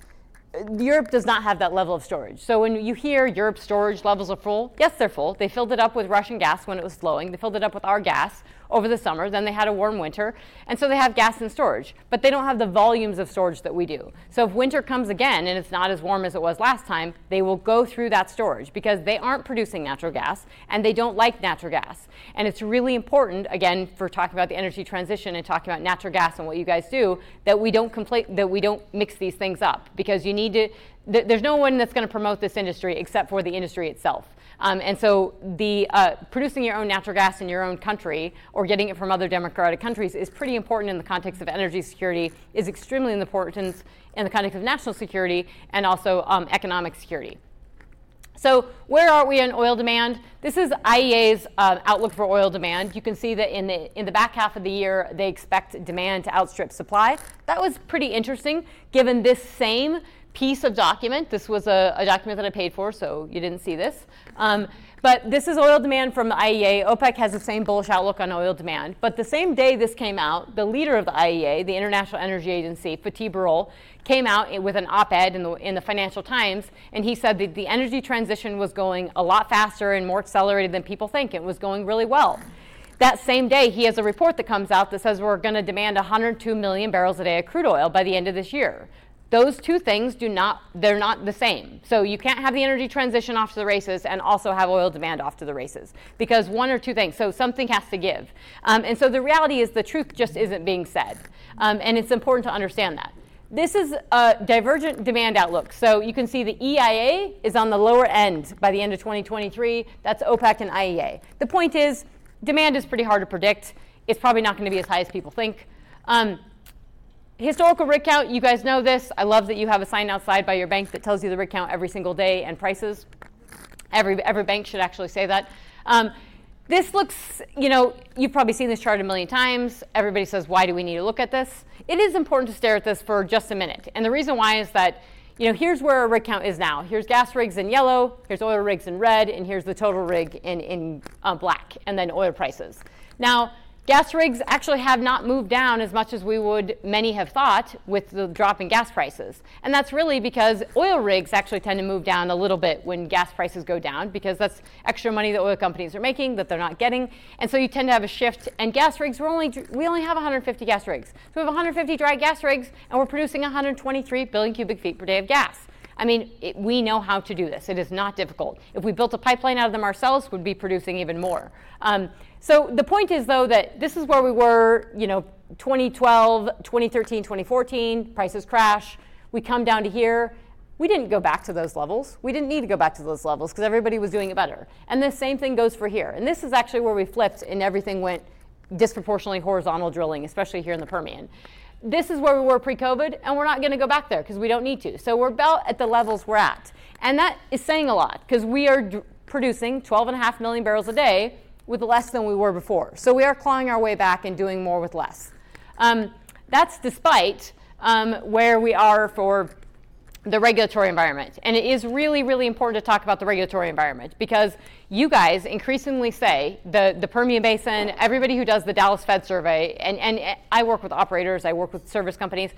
Europe does not have that level of storage. So when you hear Europe's storage levels are full, yes, they're full. They filled it up with Russian gas when it was flowing. They filled it up with our gas over the summer. Then they had a warm winter. And so they have gas in storage. But they don't have the volumes of storage that we do. So if winter comes again and it's not as warm as it was last time, they will go through that storage because they aren't producing natural gas and they don't like natural gas. And it's really important, again, for talking about the energy transition and talking about natural gas and what you guys do, that we don't compla- that we don't mix these things up because you need to th- there's no one that's going to promote this industry except for the industry itself. Um, and so the uh, producing your own natural gas in your own country or getting it from other democratic countries is pretty important in the context of energy security, is extremely important in the context of national security and also um, economic security. So where are we in oil demand? This is IEA's uh, outlook for oil demand. You can see that in the in the back half of the year, they expect demand to outstrip supply. That was pretty interesting, given this same piece of document. This was a, a, document that I paid for, so you didn't see this. Um, but this is oil demand from the IEA. OPEC has the same bullish outlook on oil demand. But the same day this came out, the leader of the IEA, the International Energy Agency, Fatih Birol, came out with an op-ed in the, in the Financial Times, and he said that the energy transition was going a lot faster and more accelerated than people think. It was going really well. That same day, he has a report that comes out that says we're going to demand 102 million barrels a day of crude oil by the end of this year those two things do not they're not the same so you can't have the energy transition off to the races and also have oil demand off to the races because one or two things so something has to give um, and so the reality is the truth just isn't being said um, and it's important to understand that this is a divergent demand outlook. So you can see the EIA is on the lower end by the end of 2023. That's OPEC and IEA. The point is, demand is pretty hard to predict. It's probably not going to be as high as people think. Um, historical rig count, you guys know this. I love that you have a sign outside by your bank that tells you the rig count every single day and prices. Every, every bank should actually say that. Um, this looks, you know, you've probably seen this chart a million times. Everybody says, why do we need to look at this? It is important to stare at this for just a minute. And the reason why is that, you know, here's where our rig count is now. Here's gas rigs in yellow, here's oil rigs in red, and here's the total rig in, in uh, black, and then oil prices. Now, Gas rigs actually have not moved down as much as we would many have thought with the drop in gas prices. And that's really because oil rigs actually tend to move down a little bit when gas prices go down because that's extra money that oil companies are making that they're not getting. And so you tend to have a shift. And gas rigs, we're only, we only have 150 gas rigs. So we have 150 dry gas rigs and we're producing 123 billion cubic feet per day of gas. I mean, it, we know how to do this. It is not difficult. If we built a pipeline out of them ourselves, we'd be producing even more. Um, so the point is, though, that this is where we were, you know, 2012, 2013, 2014, prices crash. We come down to here. We didn't go back to those levels. We didn't need to go back to those levels because everybody was doing it better. And the same thing goes for here. And this is actually where we flipped and everything went disproportionately horizontal drilling, especially here in the Permian. This is where we were pre COVID, and we're not going to go back there because we don't need to. So we're about at the levels we're at. And that is saying a lot because we are d- producing 12.5 million barrels a day with less than we were before. So we are clawing our way back and doing more with less. Um, that's despite um, where we are for the regulatory environment. And it is really, really important to talk about the regulatory environment because you guys increasingly say the, the Permian Basin, everybody who does the Dallas Fed survey, and, and I work with operators, I work with service companies,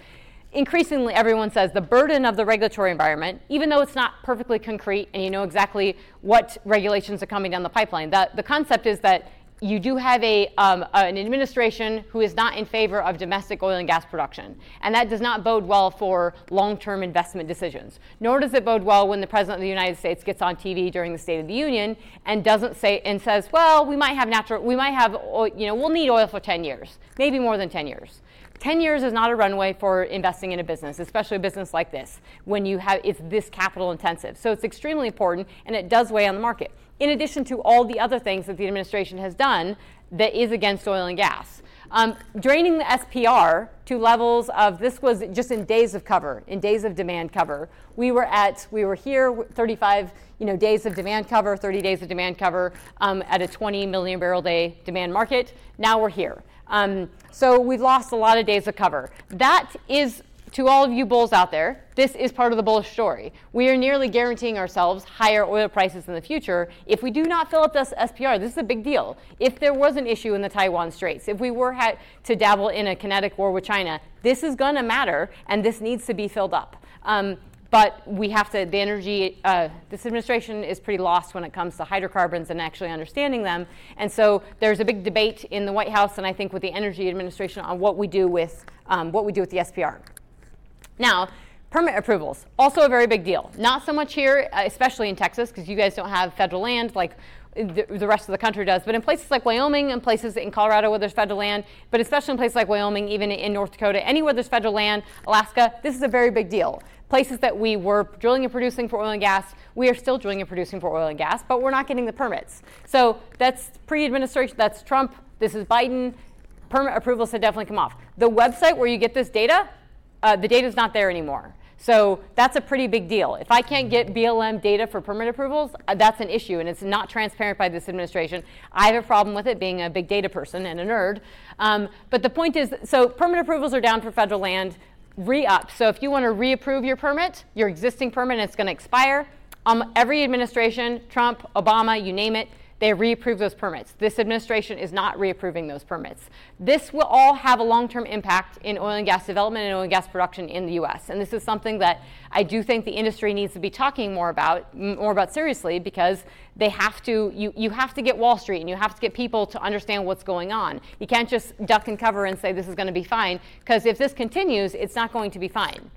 increasingly everyone says the burden of the regulatory environment, even though it's not perfectly concrete and you know exactly what regulations are coming down the pipeline, the, the concept is that you do have a, um, an administration who is not in favor of domestic oil and gas production. And that does not bode well for long term investment decisions. Nor does it bode well when the President of the United States gets on TV during the State of the Union and doesn't say, and says, well, we might have natural, we might have, you know, we'll need oil for 10 years, maybe more than 10 years. 10 years is not a runway for investing in a business, especially a business like this, when you have it's this capital intensive. So it's extremely important and it does weigh on the market. In addition to all the other things that the administration has done that is against oil and gas. Um, draining the SPR to levels of this was just in days of cover, in days of demand cover. We were at we were here 35 you know days of demand cover, 30 days of demand cover um, at a 20 million barrel day demand market. Now we're here. Um, so we've lost a lot of days of cover. That is, to all of you bulls out there, this is part of the bullish story. We are nearly guaranteeing ourselves higher oil prices in the future if we do not fill up this SPR. This is a big deal. If there was an issue in the Taiwan Straits, if we were to dabble in a kinetic war with China, this is going to matter, and this needs to be filled up. Um, but we have to, the energy, uh, this administration is pretty lost when it comes to hydrocarbons and actually understanding them. And so there's a big debate in the White House and I think with the energy administration on what we do with, um, what we do with the SPR. Now, permit approvals, also a very big deal. Not so much here, uh, especially in Texas, because you guys don't have federal land like the, the, rest of the country does. But in places like Wyoming and places in Colorado where there's federal land, but especially in places like Wyoming, even in North Dakota, anywhere there's federal land, Alaska, this is a very big deal places that we were drilling and producing for oil and gas, we are still drilling and producing for oil and gas, but we're not getting the permits. So that's pre-administration, that's Trump, this is Biden. Permit approvals have definitely come off. The website where you get this data, uh, the data is not there anymore. So that's a pretty big deal. If I can't get BLM data for permit approvals, uh, that's an issue, and it's not transparent by this administration. I have a problem with it being a big data person and a nerd. Um, but the point is, so permit approvals are down for federal land re-up. So if you want to reapprove your permit, your existing permit, it's going to expire, um, every administration, Trump, Obama, you name it, they reapprove those permits. This administration is not reapproving those permits. This will all have a long-term impact in oil and gas development and oil and gas production in the U.S. And this is something that I do think the industry needs to be talking more about, more about seriously, because they have to. You you have to get Wall Street and you have to get people to understand what's going on. You can't just duck and cover and say this is going to be fine, because if this continues, it's not going to be fine.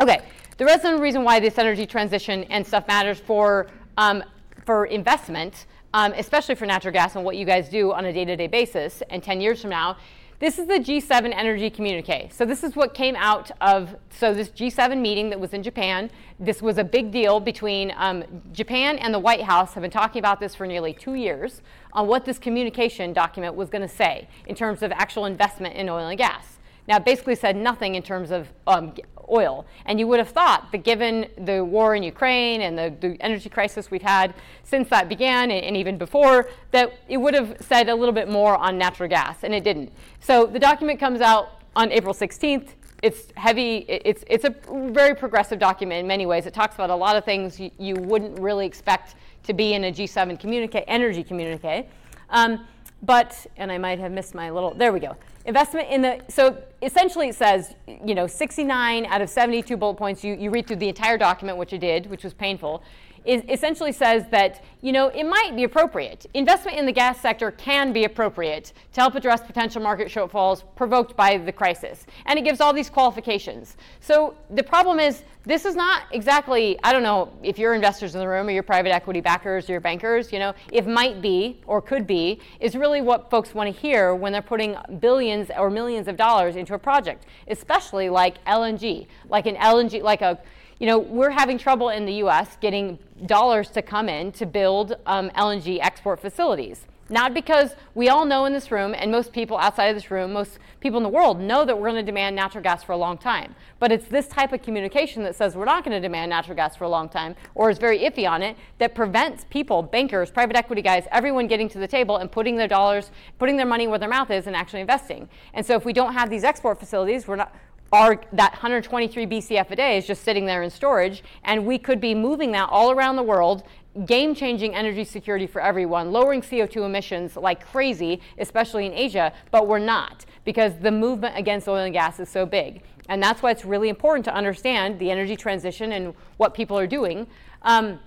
Okay, the the reason why this energy transition and stuff matters for um, for investment, um, especially for natural gas and what you guys do on a day to day basis, and 10 years from now, this is the G7 energy communique. So this is what came out of so this G7 meeting that was in Japan. This was a big deal between um, Japan and the White House. Have been talking about this for nearly two years on what this communication document was going to say in terms of actual investment in oil and gas. Now, it basically said nothing in terms of um, oil. And you would have thought that given the war in Ukraine and the, the energy crisis we've had since that began and, and, even before, that it would have said a little bit more on natural gas, and it didn't. So the document comes out on April 16th. It's heavy, it's, it's a very progressive document in many ways. It talks about a lot of things you, you wouldn't really expect to be in a G7 communique, energy communique. Um, but, and I might have missed my little, there we go. Investment in the, so essentially it says, you know, 69 out of 72 bullet points, you, you read through the entire document, which I did, which was painful is essentially says that you know it might be appropriate. Investment in the gas sector can be appropriate to help address potential market shortfalls provoked by the crisis, and it gives all these qualifications. So the problem is this is not exactly I don't know if you're investors in the room or your private equity backers or your bankers. You know if might be or could be is really what folks want to hear when they're putting billions or millions of dollars into a project, especially like LNG, like an LNG like a you know, we're having trouble in the US getting dollars to come in to build um, LNG export facilities. Not because we all know in this room, and most people outside of this room, most people in the world know that we're going to demand natural gas for a long time. But it's this type of communication that says we're not going to demand natural gas for a long time, or is very iffy on it, that prevents people, bankers, private equity guys, everyone getting to the table and putting their dollars, putting their money where their mouth is and actually investing. And so if we don't have these export facilities, we're not, our, that 123 BCF a day is just sitting there in storage, and we could be moving that all around the world, game changing energy security for everyone, lowering CO2 emissions like crazy, especially in Asia, but we're not because the movement against oil and gas is so big. And that's why it's really important to understand the energy transition and what people are doing. Um,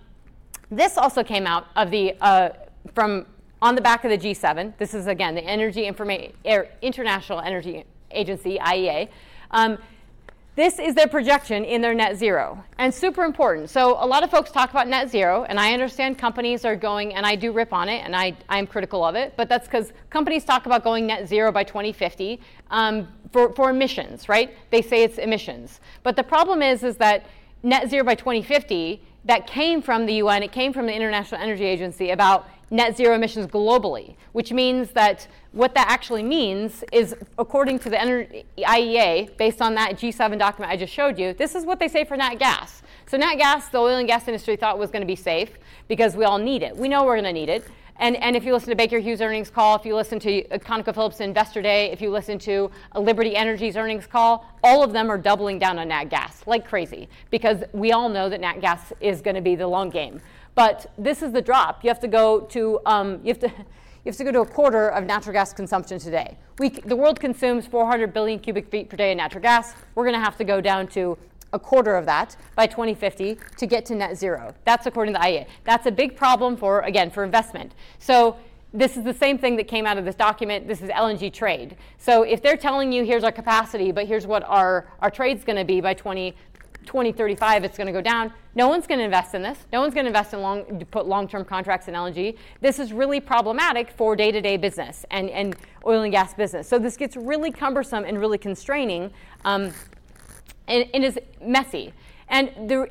this also came out of the uh, from on the back of the G7. This is again the Energy Informa- International Energy Agency (IEA). Um, this is their projection in their net zero, and super important. So a lot of folks talk about net zero, and I understand companies are going, and I do rip on it, and I, I'm critical of it, but that's because companies talk about going net zero by 2050 um, for, for emissions, right? They say it's emissions. But the problem is, is that net zero by 2050, that came from the UN, it came from the International Energy Agency about net zero emissions globally, which means that what that actually means is, according to the IEA, based on that G7 document I just showed you, this is what they say for nat gas. So, nat gas, the oil and gas industry thought was going to be safe because we all need it. We know we're going to need it. And, and if you listen to Baker Hughes' earnings call, if you listen to ConocoPhillips Investor Day, if you listen to Liberty Energy's earnings call, all of them are doubling down on nat gas like crazy because we all know that nat gas is going to be the long game. But this is the drop. You have to go to um, you have to you have to go to a quarter of natural gas consumption today. We, the world consumes 400 billion cubic feet per day of natural gas. We're going to have to go down to a quarter of that by 2050 to get to net zero. That's according to the IEA. That's a big problem for, again, for investment. So this is the same thing that came out of this document. This is LNG trade. So if they're telling you here's our capacity, but here's what our, our trade's going to be by 20, 2035 it's going to go down. No one's going to invest in this. No one's going to invest in long, put long-term contracts in LNG. This is really problematic for day-to-day business and, and oil and gas business. So this gets really cumbersome and really constraining, um, and, and is messy. And the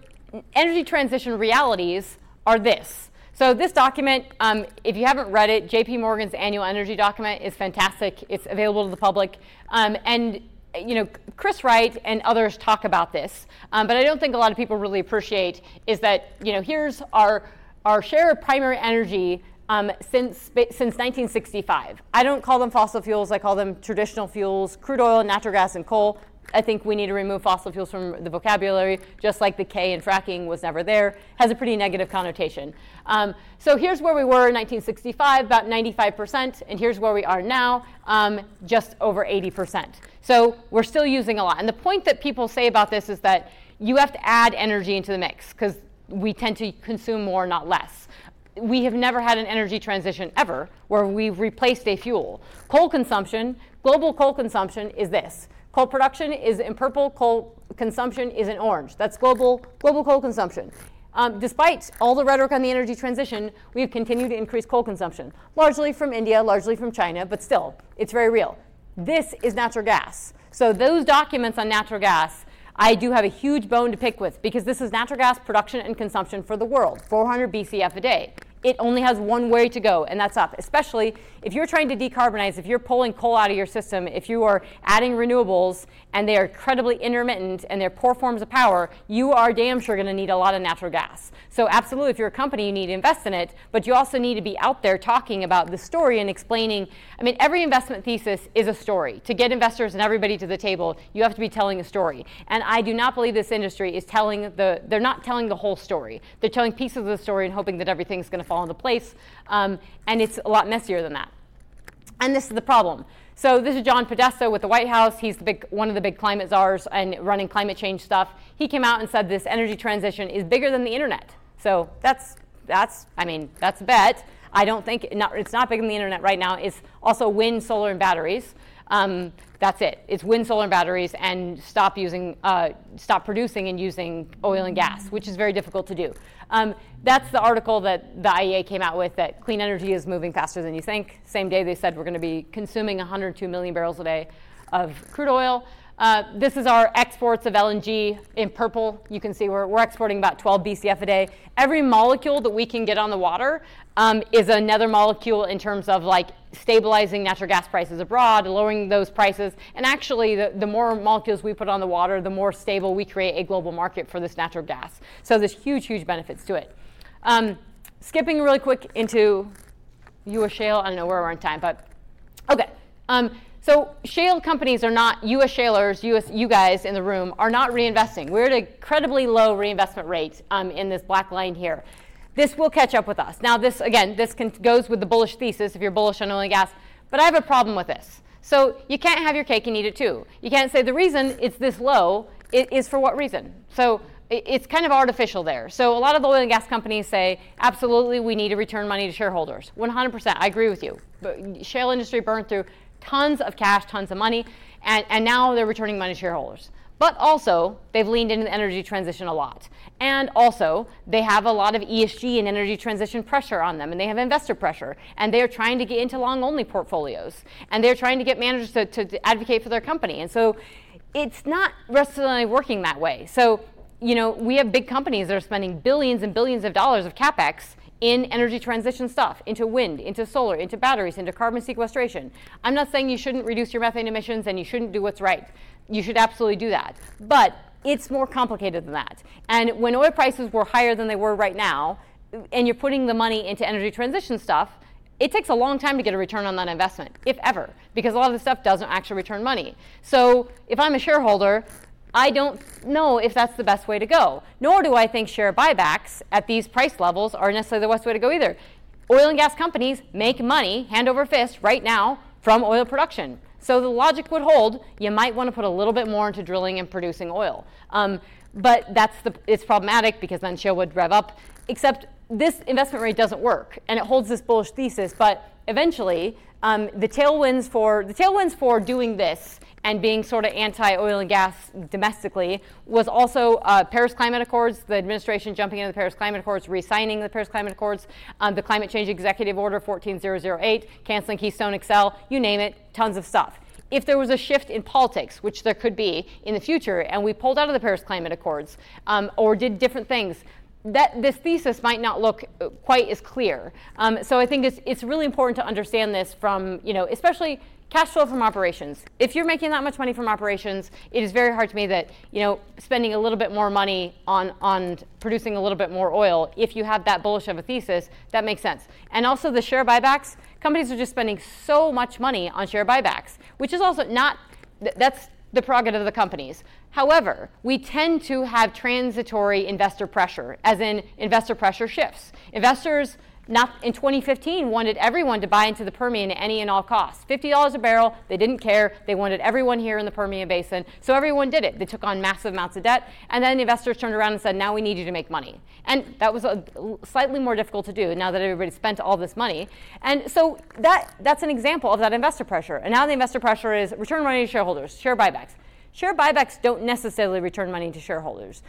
energy transition realities are this. So this document, um, if you haven't read it, JP Morgan's annual energy document is fantastic. It's available to the public. Um, and you know, Chris Wright and others talk about this, um, but I don't think a lot of people really appreciate is that, you know, here's our, our share of primary energy um, since, since 1965. I don't call them fossil fuels, I call them traditional fuels, crude oil, natural gas, and coal. I think we need to remove fossil fuels from the vocabulary, just like the K in fracking was never there, has a pretty negative connotation. Um, so here's where we were in 1965, about 95%, and here's where we are now, um, just over 80%. So we're still using a lot. And the point that people say about this is that you have to add energy into the mix because we tend to consume more, not less. We have never had an energy transition ever where we've replaced a fuel. Coal consumption, global coal consumption is this Coal production is in purple, coal consumption is in orange. That's global, global coal consumption. Um, despite all the rhetoric on the energy transition, we've continued to increase coal consumption, largely from India, largely from China, but still, it's very real. This is natural gas. So, those documents on natural gas, I do have a huge bone to pick with because this is natural gas production and consumption for the world 400 BCF a day. It only has one way to go, and that's up. Especially if you're trying to decarbonize, if you're pulling coal out of your system, if you are adding renewables and they are incredibly intermittent and they're poor forms of power, you are damn sure going to need a lot of natural gas. So, absolutely, if you're a company, you need to invest in it, but you also need to be out there talking about the story and explaining. I mean, every investment thesis is a story. To get investors and everybody to the table, you have to be telling a story. And I do not believe this industry is telling the, they're not telling the whole story. They're telling pieces of the story and hoping that everything's going to fall into place. Um, and it's a lot messier than that. And this is the problem. So this is John Podesta with the White House. He's the big, one of the big climate czars and running climate change stuff. He came out and said this energy transition is bigger than the internet. So that's that's I mean that's a bet. I don't think not, it's not bigger than the internet right now. It's also wind, solar, and batteries. Um, that's it. It's wind, solar, and batteries, and stop using, uh, stop producing and using oil and gas, which is very difficult to do. Um, that's the article that the IEA came out with that clean energy is moving faster than you think. Same day they said we're going to be consuming 102 million barrels a day of crude oil. Uh, this is our exports of LNG in purple. You can see we're, we're exporting about 12 BCF a day. Every molecule that we can get on the water um, is another molecule in terms of like stabilizing natural gas prices abroad, lowering those prices. And actually, the, the more molecules we put on the water, the more stable we create a global market for this natural gas. So there's huge, huge benefits to it. Um, skipping really quick into U.S. shale. I don't know where we're on time, but okay. Um, so shale companies are not, U.S. shalers, US, you guys in the room, are not reinvesting. We're at an incredibly low reinvestment rate um, in this black line here. This will catch up with us. Now this, again, this can, goes with the bullish thesis if you're bullish on oil and gas, but I have a problem with this. So you can't have your cake and eat it too. You can't say the reason it's this low is for what reason. So it's kind of artificial there. So a lot of the oil and gas companies say, absolutely, we need to return money to shareholders. 100%, I agree with you. But shale industry burned through tons of cash, tons of money, and, and now they're returning money to shareholders. But also, they've leaned into the energy transition a lot. And also, they have a lot of ESG and energy transition pressure on them, and they have investor pressure. And they're trying to get into long only portfolios. And they're trying to get managers to, to, to advocate for their company. And so, it's not necessarily working that way. So, you know, we have big companies that are spending billions and billions of dollars of capex in energy transition stuff, into wind, into solar, into batteries, into carbon sequestration. I'm not saying you shouldn't reduce your methane emissions and you shouldn't do what's right. You should absolutely do that. But it's more complicated than that. And when oil prices were higher than they were right now, and you're putting the money into energy transition stuff, it takes a long time to get a return on that investment, if ever, because a lot of the stuff doesn't actually return money. So if I'm a shareholder, I don't know if that's the best way to go. Nor do I think share buybacks at these price levels are necessarily the best way to go either. Oil and gas companies make money hand over fist right now from oil production. So the logic would hold. You might want to put a little bit more into drilling and producing oil. Um, but that's the, it's problematic because then shale would rev up. Except this investment rate doesn't work, and it holds this bullish thesis. But eventually, um, the tailwinds for the tailwinds for doing this and being sort of anti-oil and gas domestically was also uh, Paris Climate Accords, the administration jumping into the Paris Climate Accords, re-signing the Paris Climate Accords, um, the Climate Change Executive Order 14008, canceling Keystone XL, you name it, tons of stuff. If there was a shift in politics, which there could be in the future, and we pulled out of the Paris Climate Accords um, or did different things, that this thesis might not look uh, quite as clear. Um, so I think it's, it's really important to understand this from, you know, especially cash flow from operations. If you're making that much money from operations, it is very hard to me that, you know, spending a little bit more money on, on producing a little bit more oil, if you have that bullish of a thesis, that makes sense. And also the share buybacks, companies are just spending so much money on share buybacks, which is also not, that's the prerogative of the companies. However, we tend to have transitory investor pressure, as in investor pressure shifts. Investors not in 2015 wanted everyone to buy into the Permian at any and all costs. $50 a barrel, they didn't care. They wanted everyone here in the Permian Basin. So everyone did it. They took on massive amounts of debt. And then investors turned around and said, now we need you to make money. And that was a, slightly more difficult to do now that everybody spent all this money. And so that, that's an example of that investor pressure. And now the investor pressure is return money to shareholders, share buybacks. Share buybacks don't necessarily return money to shareholders.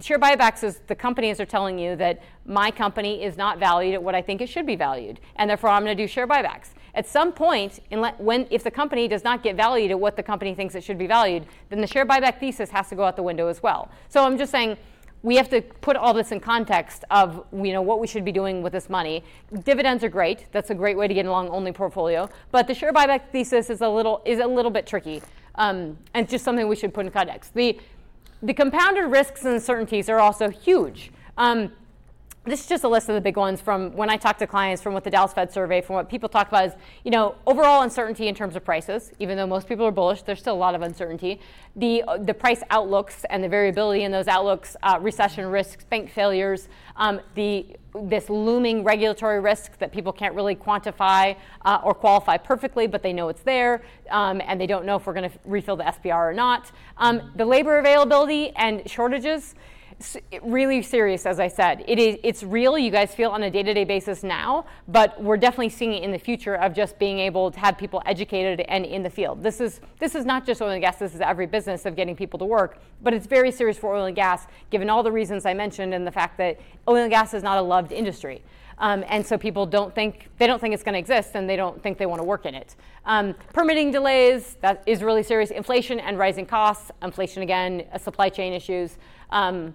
Share buybacks is the companies are telling you that my company is not valued at what I think it should be valued, and therefore I'm going to do share buybacks. At some point, when, if the company does not get valued at what the company thinks it should be valued, then the share buyback thesis has to go out the window as well. So I'm just saying, we have to put all this in context of you know what we should be doing with this money. Dividends are great. That's a great way to get a long only portfolio. But the share buyback thesis is a little is a little bit tricky, um, and just something we should put in context. The the compounded risks and uncertainties are also huge. Um, this is just a list of the big ones from when I talk to clients, from what the Dallas Fed survey, from what people talk about is, you know, overall uncertainty in terms of prices. Even though most people are bullish, there's still a lot of uncertainty. The the price outlooks and the variability in those outlooks, uh, recession risks, bank failures, um, the this looming regulatory risk that people can't really quantify uh, or qualify perfectly, but they know it's there, um, and they don't know if we're going to refill the SPR or not. Um, the labor availability and shortages really serious, as I said. It is, it's real. You guys feel on a day-to-day basis now, but we're definitely seeing it in the future of just being able to have people educated and in the field. This is this is not just oil and gas. This is every business of getting people to work. But it's very serious for oil and gas, given all the reasons I mentioned and the fact that oil and gas is not a loved industry. Um, and so people don't think they don't think it's going to exist, and they don't think they want to work in it. Um, permitting delays that is really serious. Inflation and rising costs. Inflation again, uh, supply chain issues. Um,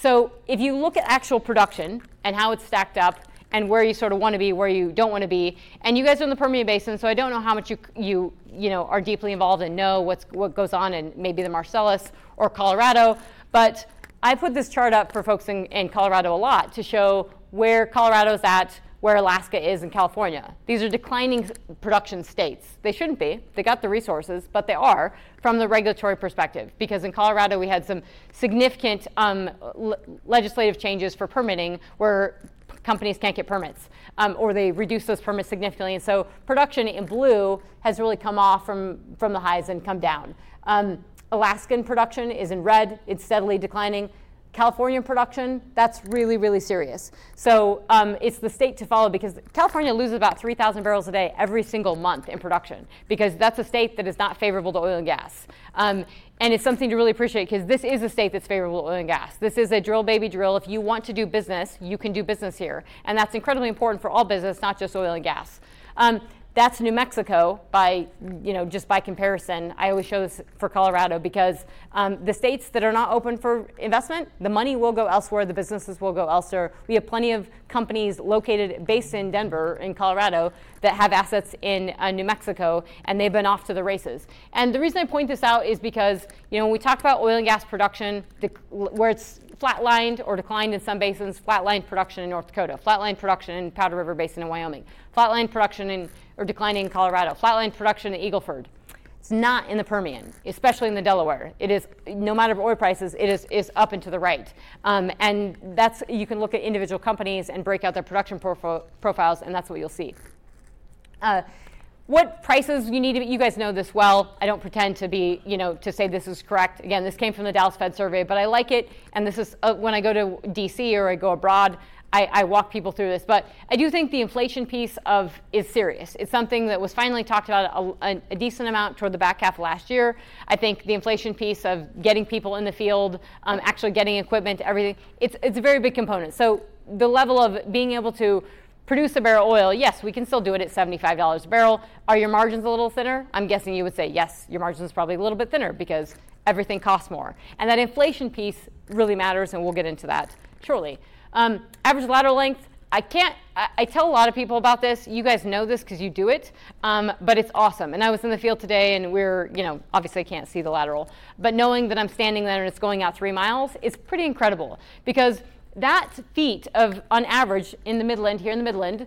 so if you look at actual production and how it's stacked up and where you sort of want to be, where you don't want to be, and you guys are in the Permian Basin, so I don't know how much you you you know are deeply involved and know what's what goes on in maybe the Marcellus or Colorado, but I put this chart up for folks in, in Colorado a lot to show where Colorado's at where Alaska is in California. These are declining production states. They shouldn't be. They got the resources, but they are from the regulatory perspective. Because in Colorado, we had some significant um, l- legislative changes for permitting where companies can't get permits um, or they reduce those permits significantly. And so production in blue has really come off from, from the highs and come down. Um, Alaskan production is in red, it's steadily declining. California production, that's really, really serious. So um, it's the state to follow because California loses about 3,000 barrels a day every single month in production because that's a state that is not favorable to oil and gas. Um, and it's something to really appreciate because this is a state that's favorable to oil and gas. This is a drill, baby, drill. If you want to do business, you can do business here. And that's incredibly important for all business, not just oil and gas. Um, that's New Mexico by, you know, just by comparison. I always show this for Colorado because um, the states that are not open for investment, the money will go elsewhere, the businesses will go elsewhere. We have plenty of companies located, based in Denver, in Colorado, that have assets in uh, New Mexico, and they've been off to the races. And the reason I point this out is because, you know, when we talk about oil and gas production, the, where it's flatlined or declined in some basins, flatlined production in North Dakota, flatlined production in Powder River Basin in Wyoming, flatlined production in or declining in Colorado. flatlined production in Eagleford. It's not in the Permian, especially in the Delaware. It is, no matter oil prices, it is, is up and to the right. Um, and that's, you can look at individual companies and break out their production profo- profiles, and that's what you'll see. Uh, what prices you need to, you guys know this well. I don't pretend to be, you know, to say this is correct. Again, this came from the Dallas Fed survey, but I like it. And this is uh, when I go to DC or I go abroad, I, I, walk people through this, but I do think the inflation piece of is serious. It's something that was finally talked about a, a, decent amount toward the back half of last year. I think the inflation piece of getting people in the field, um, actually getting equipment, everything, it's, it's a very big component. So the level of being able to produce a barrel oil, yes, we can still do it at $75 a barrel. Are your margins a little thinner? I'm guessing you would say yes, your margins probably a little bit thinner because everything costs more. And that inflation piece really matters, and we'll get into that shortly. Um, average lateral length, I can't, I, I, tell a lot of people about this. You guys know this because you do it, um, but it's awesome. And I was in the field today and we're, you know, obviously I can't see the lateral, but knowing that I'm standing there and it's going out three miles is pretty incredible because that feet of, on average, in the Midland, here in the Midland,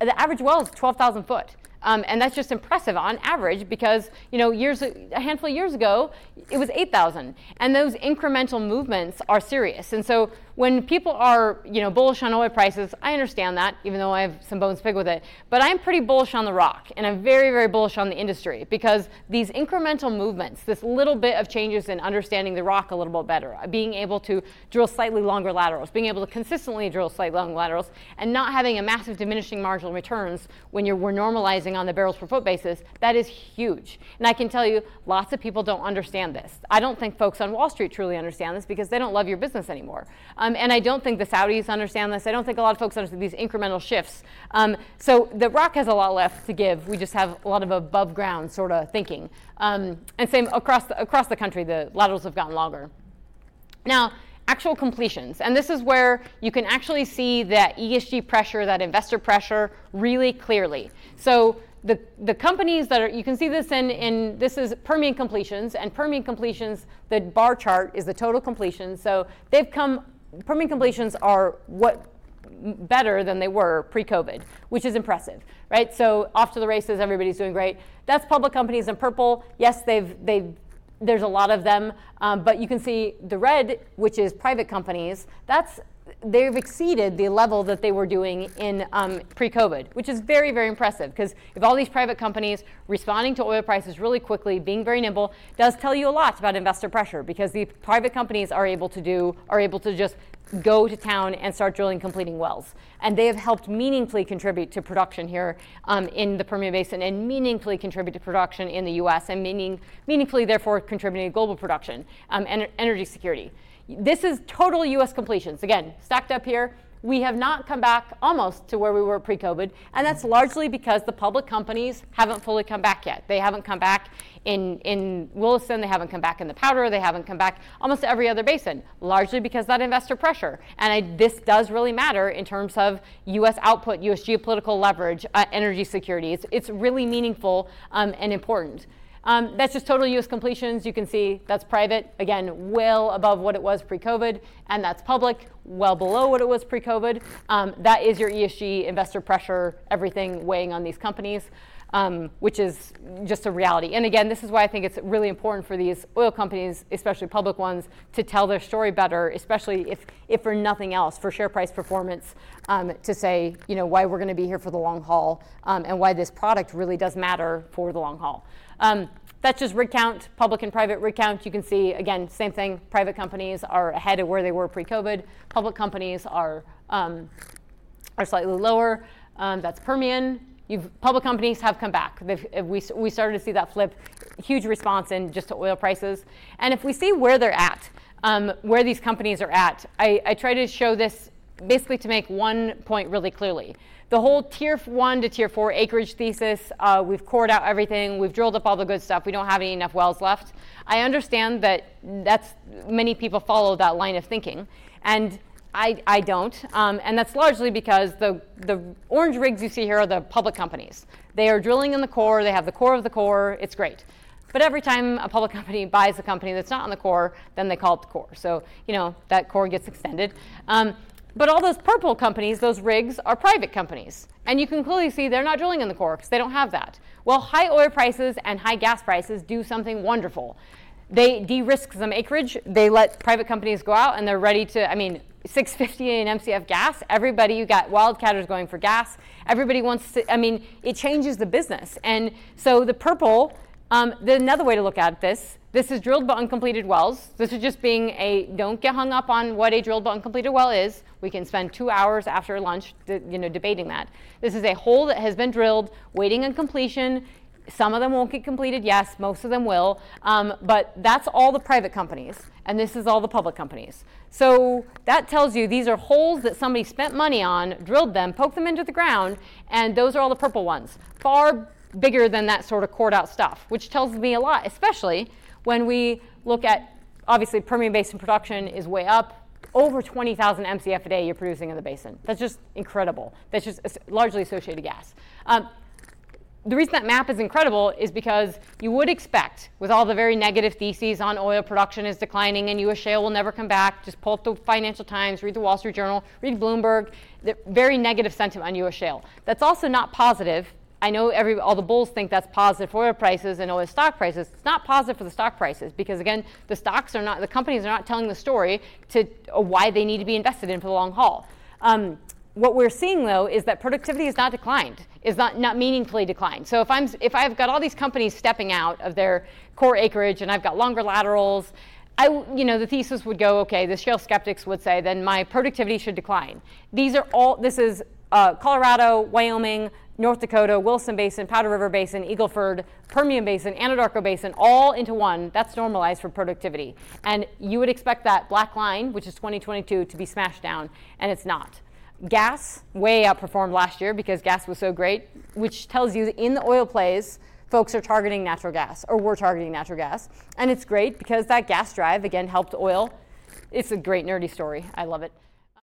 the average well is 12,000 foot. Um, and that's just impressive on average because you know years a handful of years ago it was 8,000 and those incremental movements are serious. And so when people are you know bullish on oil prices I understand that even though I have some bones to pick with it. But I'm pretty bullish on the rock and I'm very very bullish on the industry because these incremental movements this little bit of changes in understanding the rock a little bit better being able to drill slightly longer laterals being able to consistently drill slightly longer laterals and not having a massive diminishing marginal returns when you're we're normalizing on the barrels per foot basis, that is huge. And I can tell you, lots of people don't understand this. I don't think folks on Wall Street truly understand this because they don't love your business anymore. Um, and I don't think the Saudis understand this. I don't think a lot of folks understand these incremental shifts. Um, so the rock has a lot left to give. We just have a lot of above ground sort of thinking. Um, and same across the, across the country, the laterals have gotten longer. Now, actual completions. And this is where you can actually see that ESG pressure, that investor pressure, really clearly. So the, the companies that are, you can see this in, in, this is Permian completions, and Permian completions, the bar chart is the total completions. So they've come, Permian completions are what better than they were pre-COVID, which is impressive, right? So off to the races, everybody's doing great. That's public companies in purple. Yes, they've they've there's a lot of them, um, but you can see the red, which is private companies. That's they've exceeded the level that they were doing in um, pre-COVID, which is very, very impressive. Because if all these private companies responding to oil prices really quickly, being very nimble, does tell you a lot about investor pressure. Because the private companies are able to do are able to just go to town and start drilling, completing wells, and they have helped meaningfully contribute to production here um, in the Permian Basin, and meaningfully contribute to production in the U.S. and meaning, meaningfully, therefore, contributing to global production um, and energy security. This is total US completions. Again, stacked up here. We have not come back almost to where we were pre COVID, and that's largely because the public companies haven't fully come back yet. They haven't come back in, in Williston, they haven't come back in the Powder, they haven't come back almost every other basin, largely because that investor pressure. And I, this does really matter in terms of US output, US geopolitical leverage, uh, energy security. It's, it's really meaningful um, and important. Um, that's just total US completions. You can see that's private, again, well above what it was pre COVID, and that's public, well below what it was pre COVID. Um, that is your ESG investor pressure, everything weighing on these companies. Um, which is just a reality. And again, this is why I think it's really important for these oil companies, especially public ones, to tell their story better, especially if, if for nothing else, for share price performance, um, to say, you know, why we're going to be here for the long haul um, and why this product really does matter for the long haul. Um, that's just rig count, public and private rig count. You can see, again, same thing. Private companies are ahead of where they were pre-COVID. Public companies are, um, are slightly lower. Um, that's Permian. You've, public companies have come back. we, we started to see that flip. Huge response in just to oil prices. And if we see where they're at, um, where these companies are at, I, I try to show this basically to make one point really clearly the whole tier one to tier four acreage thesis, uh, we've cored out everything, we've drilled up all the good stuff, we don't have any enough wells left. I understand that that's many people follow that line of thinking, and I, I don't, um, and that's largely because the, the orange rigs you see here are the public companies. They are drilling in the core, they have the core of the core, it's great. But every time a public company buys a company that's not on the core, then they call it the core. So, you know, that core gets extended. Um, but all those purple companies, those rigs, are private companies. And you can clearly see they're not drilling in the core because they don't have that. Well, high oil prices and high gas prices do something wonderful. They de risk some acreage. They let private companies go out and they're ready to, I mean, 650 in MCF gas. Everybody, you got wildcatters going for gas. Everybody wants to, I mean, it changes the business. And so the purple, um, another way to look at this this is drilled but uncompleted wells. This is just being a, don't get hung up on what a drilled but uncompleted well is. We can spend two hours after lunch you know, debating that. This is a hole that has been drilled, waiting on completion. Some of them won't get completed, yes, most of them will. Um, but that's all the private companies, and this is all the public companies. So that tells you these are holes that somebody spent money on, drilled them, poked them into the ground, and those are all the purple ones. Far bigger than that sort of cored out stuff, which tells me a lot, especially when we look at, obviously, Permian Basin production is way up. Over 20,000 MCF a day you're producing in the basin. That's just incredible. That's just largely associated gas. Um, the reason that map is incredible is because you would expect, with all the very negative theses on oil production is declining and U.S. shale will never come back, just pull up the Financial Times, read the Wall Street Journal, read Bloomberg, the very negative sentiment on U.S. shale. That's also not positive I know every, all the bulls think that's positive for oil prices and oil stock prices. It's not positive for the stock prices because again, the stocks are not, the companies are not telling the story to uh, why they need to be invested in for the long haul. Um, what we're seeing though is that productivity is not declined, is not, not meaningfully declined. So if I'm if I've got all these companies stepping out of their core acreage and I've got longer laterals, I, you know, the thesis would go, okay, the shale skeptics would say, then my productivity should decline. These are all, this is uh, Colorado, Wyoming, North Dakota, Williston Basin, Powder River Basin, Eagleford, Permian Basin, Anadarko Basin, all into one. That's normalized for productivity. And you would expect that black line, which is 2022, to be smashed down, and it's not. Gas way outperformed last year because gas was so great, which tells you that in the oil plays, folks are targeting natural gas, or we're targeting natural gas. And it's great because that gas drive, again, helped oil it's a great nerdy story. I love it.